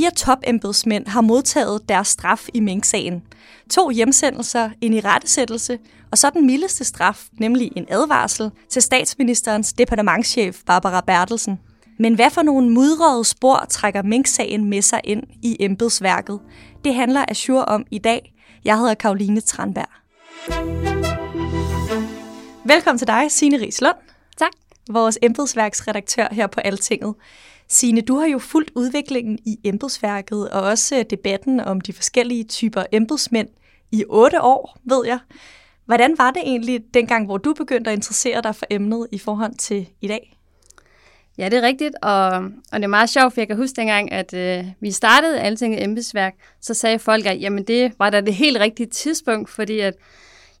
Fire topembedsmænd har modtaget deres straf i Mink-sagen. To hjemsendelser, en irettesættelse og så den mildeste straf, nemlig en advarsel til statsministerens departementschef Barbara Bertelsen. Men hvad for nogle mudrede spor trækker Mink-sagen med sig ind i embedsværket? Det handler Azure om i dag. Jeg hedder Karoline Tranberg. Velkommen til dig, Signe Rislund. Tak. Vores embedsværksredaktør her på Altinget. Sine, du har jo fulgt udviklingen i embedsværket og også øh, debatten om de forskellige typer embedsmænd i otte år, ved jeg. Hvordan var det egentlig dengang, hvor du begyndte at interessere dig for emnet i forhold til i dag? Ja, det er rigtigt, og, og det er meget sjovt, for jeg kan huske dengang, at øh, vi startede Altinget embedsværk, så sagde folk, at jamen, det var da det helt rigtige tidspunkt, fordi at,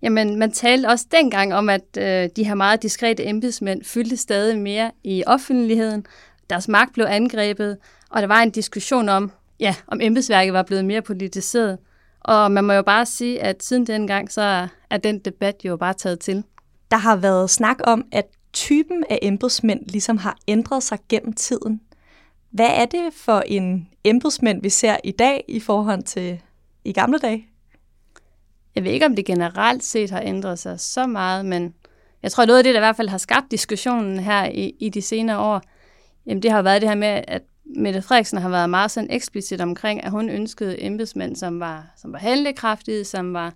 jamen, man talte også dengang om, at øh, de her meget diskrete embedsmænd fyldte stadig mere i offentligheden, deres magt blev angrebet, og der var en diskussion om, ja, om embedsværket var blevet mere politiseret. Og man må jo bare sige, at siden dengang, så er den debat jo bare taget til. Der har været snak om, at typen af embedsmænd ligesom har ændret sig gennem tiden. Hvad er det for en embedsmænd, vi ser i dag i forhold til i gamle dage? Jeg ved ikke, om det generelt set har ændret sig så meget, men jeg tror, noget af det, der i hvert fald har skabt diskussionen her i, i de senere år, jamen det har været det her med, at Mette Frederiksen har været meget sådan eksplicit omkring, at hun ønskede embedsmænd, som var, som var handlekraftige, som var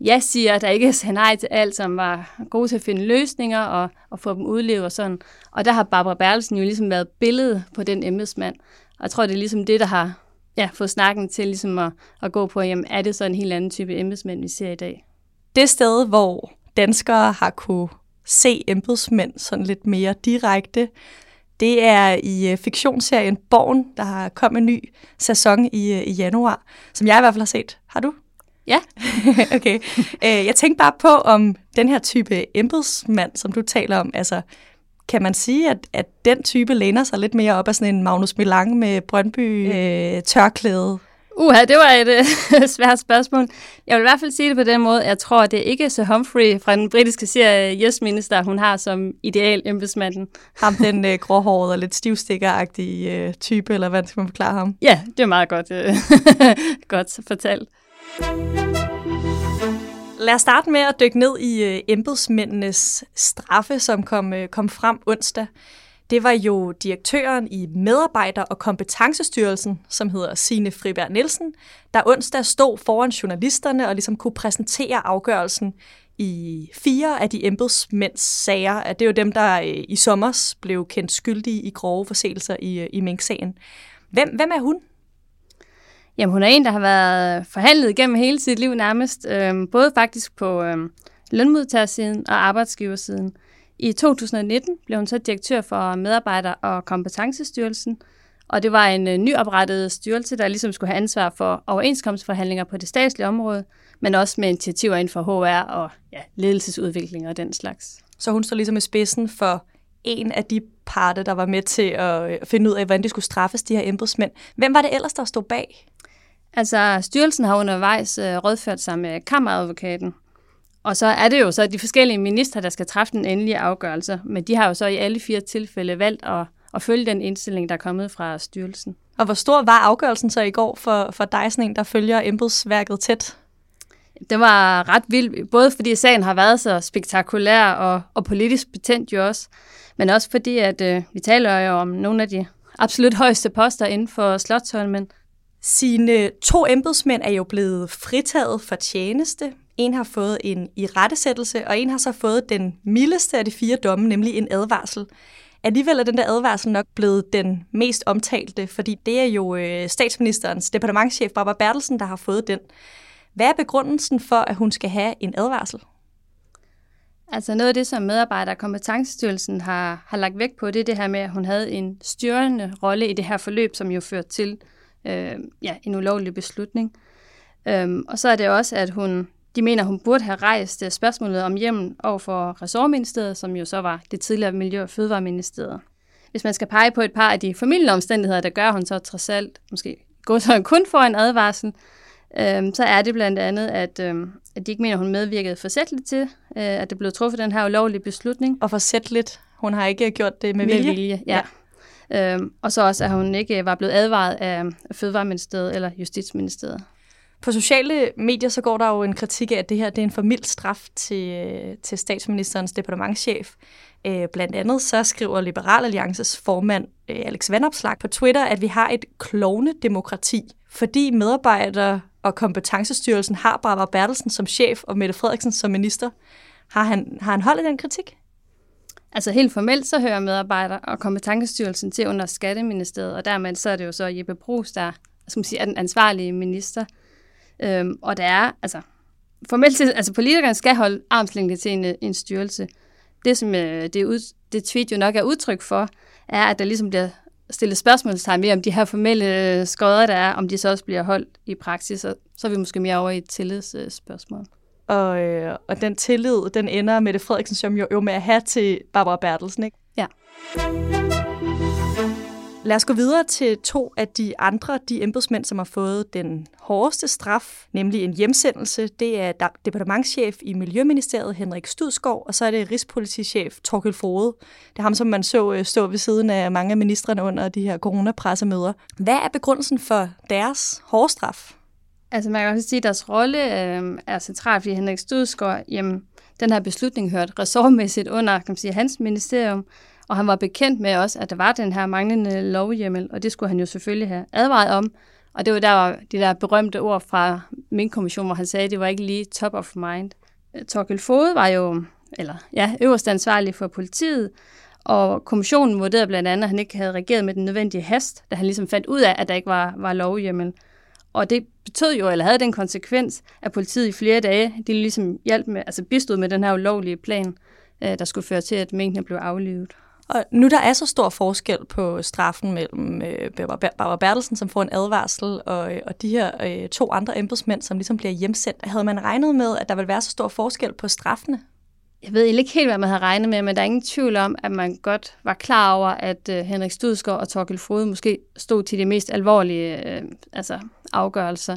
ja siger, der ikke sagde nej til alt, som var gode til at finde løsninger og, og få dem udlevet og sådan. Og der har Barbara Bertelsen jo ligesom været billedet på den embedsmand. Og jeg tror, det er ligesom det, der har ja, fået snakken til ligesom at, at gå på, jamen er det så en helt anden type embedsmænd, vi ser i dag? Det sted, hvor danskere har kunne se embedsmænd sådan lidt mere direkte, det er i uh, fiktionsserien Born, der har kommet en ny sæson i, uh, i januar, som jeg i hvert fald har set. Har du? Ja. okay. Uh, jeg tænkte bare på, om den her type embedsmand, som du taler om, altså kan man sige, at, at den type læner sig lidt mere op af sådan en Magnus Milang med Brøndby øh, tørklæde? Uha, det var et uh, svært spørgsmål. Jeg vil i hvert fald sige det på den måde. Jeg tror, det er ikke så Humphrey fra den britiske serie Yes Minister, hun har som ideal embedsmanden. Ham, den uh, gråhårede og lidt stivstikkeragtige uh, type, eller hvad skal man forklare ham? Ja, det er meget godt, uh, godt fortalt. Lad os starte med at dykke ned i uh, embedsmændenes straffe, som kom, uh, kom frem onsdag. Det var jo direktøren i Medarbejder- og Kompetencestyrelsen, som hedder Signe Friberg Nielsen, der onsdag stod foran journalisterne og ligesom kunne præsentere afgørelsen i fire af de embedsmænds sager. Det er jo dem, der øh, i sommer blev kendt skyldige i grove forseelser i, øh, i Mink-sagen. Hvem, hvem er hun? Jamen, hun er en, der har været forhandlet gennem hele sit liv nærmest, øh, både faktisk på øh, lønmodtagersiden og arbejdsgiversiden. I 2019 blev hun så direktør for Medarbejder- og Kompetencestyrelsen, og det var en øh, nyoprettet styrelse, der ligesom skulle have ansvar for overenskomstforhandlinger på det statslige område, men også med initiativer inden for HR og ja, ledelsesudvikling og den slags. Så hun står ligesom i spidsen for en af de parter, der var med til at finde ud af, hvordan de skulle straffes, de her embedsmænd. Hvem var det ellers, der stod bag? Altså, styrelsen har undervejs øh, rådført sig med kammeradvokaten, og så er det jo så de forskellige minister, der skal træffe den endelige afgørelse, men de har jo så i alle fire tilfælde valgt at, at følge den indstilling, der er kommet fra styrelsen. Og hvor stor var afgørelsen så i går for, for dig, sådan en, der følger embedsværket tæt? Det var ret vildt, både fordi sagen har været så spektakulær og, og politisk betændt jo også, men også fordi, at øh, vi taler jo om nogle af de absolut højeste poster inden for Slottholmen. Sine to embedsmænd er jo blevet fritaget for tjeneste. En har fået en irettesættelse, og en har så fået den mildeste af de fire domme, nemlig en advarsel. Alligevel er den der advarsel nok blevet den mest omtalte, fordi det er jo øh, statsministerens departementchef Barbara Bertelsen, der har fået den. Hvad er begrundelsen for, at hun skal have en advarsel? Altså noget af det, som medarbejder og Kompetencestyrelsen har, har lagt vægt på, det er det her med, at hun havde en styrende rolle i det her forløb, som jo førte til øh, ja, en ulovlig beslutning. Øhm, og så er det også, at hun, de mener, hun burde have rejst øh, spørgsmålet om hjemmen over for Ressortministeriet, som jo så var det tidligere Miljø- og Fødevareministeriet. Hvis man skal pege på et par af de familieomstændigheder, omstændigheder, der gør, hun så trods alt måske gå så kun for en advarsel, øhm, så er det blandt andet, at, øhm, at de ikke mener, hun medvirkede forsætteligt til, øh, at det blev truffet den her ulovlige beslutning. Og forsætteligt? Hun har ikke gjort det med, med vilje? vilje ja. ja. Øhm, og så også, at hun ikke var blevet advaret af Fødevareministeriet eller Justitsministeriet. På sociale medier så går der jo en kritik af, at det her det er en for mild straf til, til statsministerens departementschef. Øh, blandt andet så skriver Liberal Alliances formand øh, Alex Vandopslag på Twitter, at vi har et klovne-demokrati, fordi medarbejdere og kompetencestyrelsen har Barbara Bertelsen som chef og Mette Frederiksen som minister. Har han, har han holdt den kritik? Altså helt formelt så hører medarbejder og kompetencestyrelsen til under Skatteministeriet, og dermed så er det jo så Jeppe Brugs, der skal man sige, er den ansvarlige minister. Øhm, og der er, altså formelt altså politikerne skal holde armslængde til en, en styrelse. Det, som øh, det, ud, det tweet jo nok er udtryk for, er, at der ligesom bliver stillet spørgsmålstegn ved, om de her formelle skodder, der er, om de så også bliver holdt i praksis, og så er vi måske mere over i et tillidsspørgsmål. Og, øh, og den tillid, den ender med det Frederiksen, som jo, jo med at have til Barbara Bertelsen, ikke? Ja. Lad os gå videre til to af de andre, de embedsmænd, som har fået den hårdeste straf, nemlig en hjemsendelse. Det er departementschef i Miljøministeriet, Henrik Studskov, og så er det rigspolitichef Torkel Frode. Det er ham, som man så øh, stå ved siden af mange af ministerne under de her coronapressemøder. Hvad er begrundelsen for deres hårde straf? Altså man kan også sige, at deres rolle øh, er central, fordi Henrik Studskov, jamen, den her beslutning hørte ressortmæssigt under kan man sige, hans ministerium, og han var bekendt med også, at der var den her manglende lovhjemmel, og det skulle han jo selvfølgelig have advaret om. Og det var der de der berømte ord fra min kommission, hvor han sagde, at det var ikke lige top of mind. Øh, Torkel Fode var jo eller, ja, øverst ansvarlig for politiet, og kommissionen vurderede blandt andet, at han ikke havde reageret med den nødvendige hast, da han ligesom fandt ud af, at der ikke var, var lovhjemmel. Og det betød jo, eller havde den konsekvens, at politiet i flere dage, de ligesom hjalp med, altså bistod med den her ulovlige plan, øh, der skulle føre til, at minkene blev aflivet. Og nu der er så stor forskel på straffen mellem øh, Barbara Bertelsen, som får en advarsel, og, øh, og de her øh, to andre embedsmænd, som ligesom bliver hjemsendt. Havde man regnet med, at der ville være så stor forskel på straffene? Jeg ved ikke helt, hvad man havde regnet med, men der er ingen tvivl om, at man godt var klar over, at øh, Henrik Studsgaard og Torkel Frode måske stod til de mest alvorlige øh, altså afgørelser.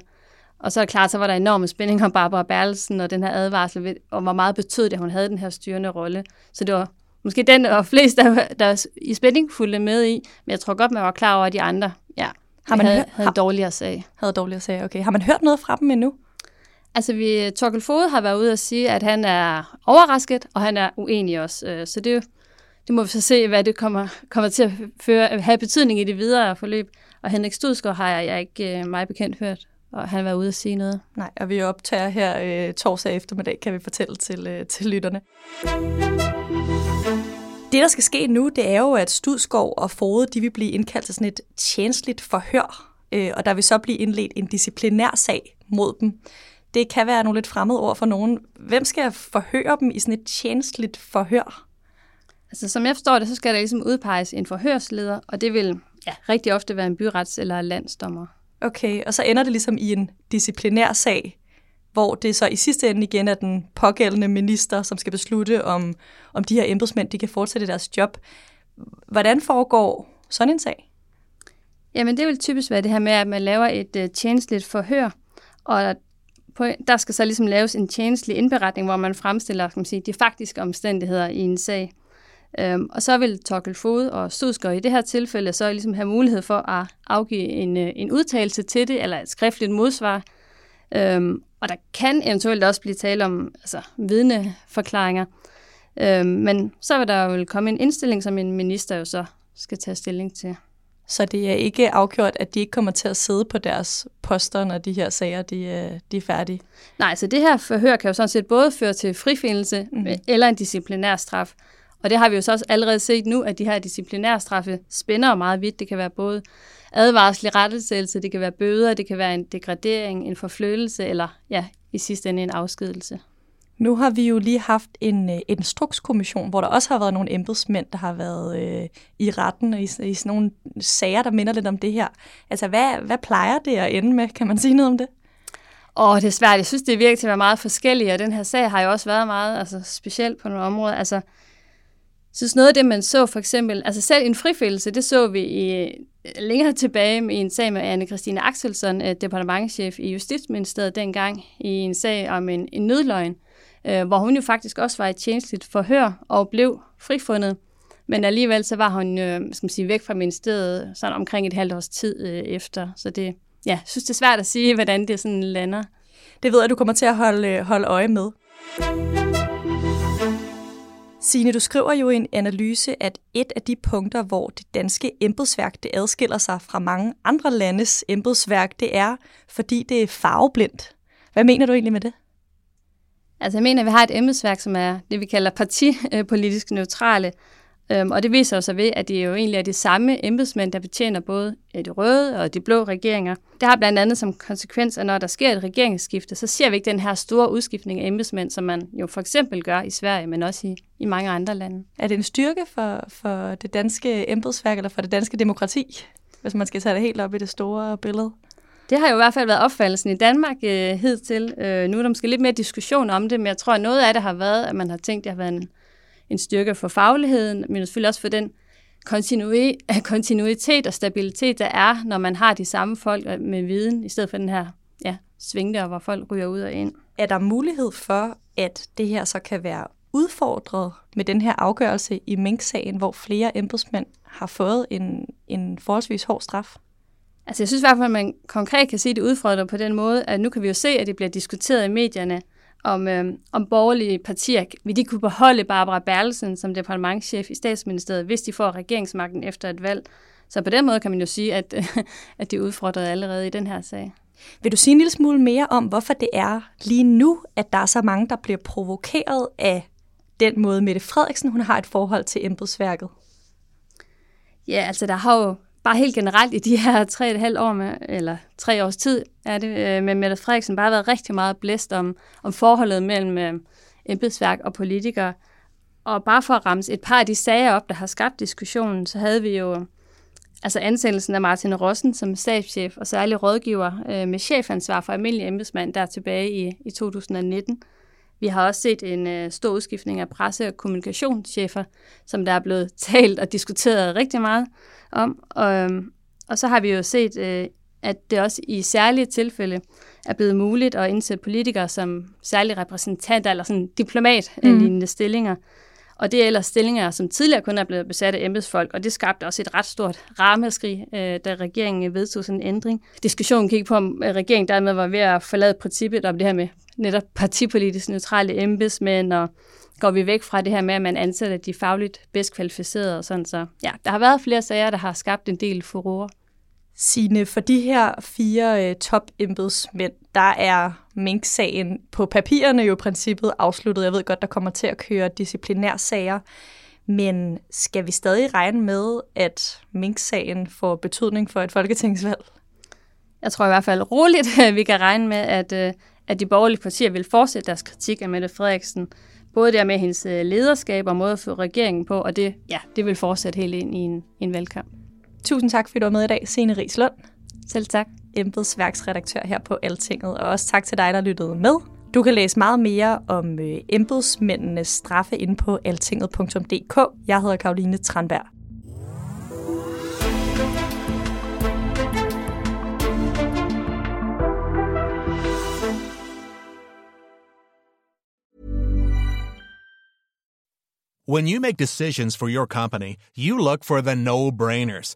Og så er det klart, så var der enorme spænding om Barbara Bertelsen og den her advarsel, og hvor meget betød det, at hun havde den her styrende rolle. Så det var måske den og flest, der, der i spænding fulgte med i, men jeg tror godt, man var klar over, at de andre ja, har man havde, hørt, havde dårligere sag. Havde dårligere sag, okay. Har man hørt noget fra dem endnu? Altså, vi, Torkel Fode har været ude og sige, at han er overrasket, og han er uenig også. Øh, så det, det må vi så se, hvad det kommer, kommer til at føre, have betydning i det videre forløb. Og Henrik Studsgaard har jeg, jeg ikke øh, meget bekendt hørt, og han var ude at sige noget. Nej, og vi optager her øh, torsdag eftermiddag, kan vi fortælle til, øh, til lytterne. Det, der skal ske nu, det er jo, at Studskov og Fode, de vil blive indkaldt til sådan et tjenestligt forhør, øh, og der vil så blive indledt en disciplinær sag mod dem. Det kan være nogle lidt fremmede ord for nogen. Hvem skal forhøre dem i sådan et tjenestligt forhør? Altså, som jeg forstår det, så skal der ligesom udpeges en forhørsleder, og det vil ja, rigtig ofte være en byrets- eller landsdommer. Okay, og så ender det ligesom i en disciplinær sag, hvor det så i sidste ende igen er den pågældende minister, som skal beslutte, om, om de her embedsmænd de kan fortsætte deres job. Hvordan foregår sådan en sag? Jamen det vil typisk være det her med, at man laver et øh, uh, tjenestligt forhør, og på, der skal så ligesom laves en tjenestlig indberetning, hvor man fremstiller kan man sige, de faktiske omstændigheder i en sag. Øhm, og så vil Torkel Fod og Studsker i det her tilfælde så ligesom have mulighed for at afgive en, øh, en udtalelse til det, eller et skriftligt modsvar. Øhm, og der kan eventuelt også blive tale om altså, vidneforklaringer. Øhm, men så vil der jo komme en indstilling, som en minister jo så skal tage stilling til. Så det er ikke afgjort, at de ikke kommer til at sidde på deres poster, når de her sager de, øh, de er færdige? Nej, så det her forhør kan jo sådan set både føre til frifindelse mm. eller en disciplinær straf. Og det har vi jo så også allerede set nu, at de her disciplinære straffe spænder meget vidt. Det kan være både advarsel, rettelsættelse, det kan være bøder, det kan være en degradering, en forflyttelse eller ja, i sidste ende en afskedelse. Nu har vi jo lige haft en øh, instrukskommission, hvor der også har været nogle embedsmænd, der har været øh, i retten og i, i sådan nogle sager, der minder lidt om det her. Altså, hvad, hvad plejer det at ende med? Kan man sige noget om det? Åh, det er svært. Jeg synes, det er virkelig til at være meget forskelligt, og den her sag har jo også været meget altså, specielt på nogle områder. Altså, så sådan noget af det, man så for eksempel, altså selv en frifældelse, det så vi i, øh, længere tilbage i en sag med anne Christine Axelsson, øh, departementchef i Justitsministeriet dengang, i en sag om en, en nødløgn, øh, hvor hun jo faktisk også var i tjenestligt forhør og blev frifundet. Men alligevel så var hun øh, skal man sige, væk fra ministeriet sådan omkring et halvt års tid øh, efter. Så det, ja, jeg synes, det er svært at sige, hvordan det sådan lander. Det ved jeg, du kommer til at holde, øh, holde øje med. Signe, du skriver jo i en analyse, at et af de punkter, hvor det danske embedsværk det adskiller sig fra mange andre landes embedsværk, det er, fordi det er farveblindt. Hvad mener du egentlig med det? Altså jeg mener, at vi har et embedsværk, som er det, vi kalder partipolitisk neutrale, Øhm, og det viser sig ved, at det jo egentlig er de samme embedsmænd, der betjener både de røde og de blå regeringer. Det har blandt andet som konsekvens, at når der sker et regeringsskifte, så ser vi ikke den her store udskiftning af embedsmænd, som man jo for eksempel gør i Sverige, men også i, i mange andre lande. Er det en styrke for, for det danske embedsværk eller for det danske demokrati, hvis man skal tage det helt op i det store billede? Det har jo i hvert fald været opfattelsen i Danmark øh, hidtil. Øh, nu er der måske lidt mere diskussion om det, men jeg tror, at noget af det har været, at man har tænkt, at det har været en en styrke for fagligheden, men selvfølgelig også for den kontinuitet og stabilitet, der er, når man har de samme folk med viden, i stedet for den her ja, svingte, hvor folk ryger ud og ind. Er der mulighed for, at det her så kan være udfordret med den her afgørelse i Mink-sagen, hvor flere embedsmænd har fået en, en forholdsvis hård straf? Altså jeg synes i hvert fald, at man konkret kan sige det udfordret på den måde, at nu kan vi jo se, at det bliver diskuteret i medierne, om, øh, om borgerlige partier, vil de kunne beholde Barbara Berlesen som departementchef i statsministeriet, hvis de får regeringsmagten efter et valg. Så på den måde kan man jo sige, at, at de er udfordret allerede i den her sag. Vil du sige en lille smule mere om, hvorfor det er lige nu, at der er så mange, der bliver provokeret af den måde, Mette Frederiksen hun har et forhold til embedsværket? Ja, altså der har jo bare helt generelt i de her tre et halvt år, med, eller tre års tid, er det øh, med Mette Frederiksen bare været rigtig meget blæst om, om forholdet mellem øh, embedsværk og politikere. Og bare for at ramse et par af de sager op, der har skabt diskussionen, så havde vi jo altså ansættelsen af Martin Rossen som stabschef og særlig rådgiver øh, med chefansvar for almindelig embedsmand der tilbage i, i 2019. Vi har også set en øh, stor udskiftning af presse- og kommunikationschefer, som der er blevet talt og diskuteret rigtig meget om. Og, øhm, og så har vi jo set, øh, at det også i særlige tilfælde er blevet muligt at indsætte politikere som særlige repræsentanter eller sådan diplomat-lignende mm. stillinger. Og det er ellers stillinger, som tidligere kun er blevet besat af embedsfolk, og det skabte også et ret stort ramaskrig, øh, da regeringen vedtog sådan en ændring. Diskussionen gik på, om øh, regeringen dermed var ved at forlade princippet om det her med netop partipolitisk neutrale embedsmænd, og går vi væk fra det her med, at man ansætter de fagligt bedst kvalificerede og sådan. Så ja, der har været flere sager, der har skabt en del furore. Sine, for de her fire øh, top-embedsmænd, der er Mink-sagen på papirerne jo i princippet afsluttet. Jeg ved godt, der kommer til at køre disciplinærsager. Men skal vi stadig regne med, at Mink-sagen får betydning for et folketingsvalg? Jeg tror i hvert fald roligt, at vi kan regne med, at, øh, at de borgerlige partier vil fortsætte deres kritik af Mette Frederiksen. Både der med hendes øh, lederskab og måde at få regeringen på, og det, ja, det vil fortsætte helt ind i en, en valgkamp. Tusind tak, fordi du var med i dag, Signe Rigslund. Selv tak. Embedsværksredaktør her på Altinget, og også tak til dig, der lyttede med. Du kan læse meget mere om øh, embedsmændenes straffe inde på altinget.dk. Jeg hedder Karoline Tranberg. When you make decisions for your company, you look for the no-brainers.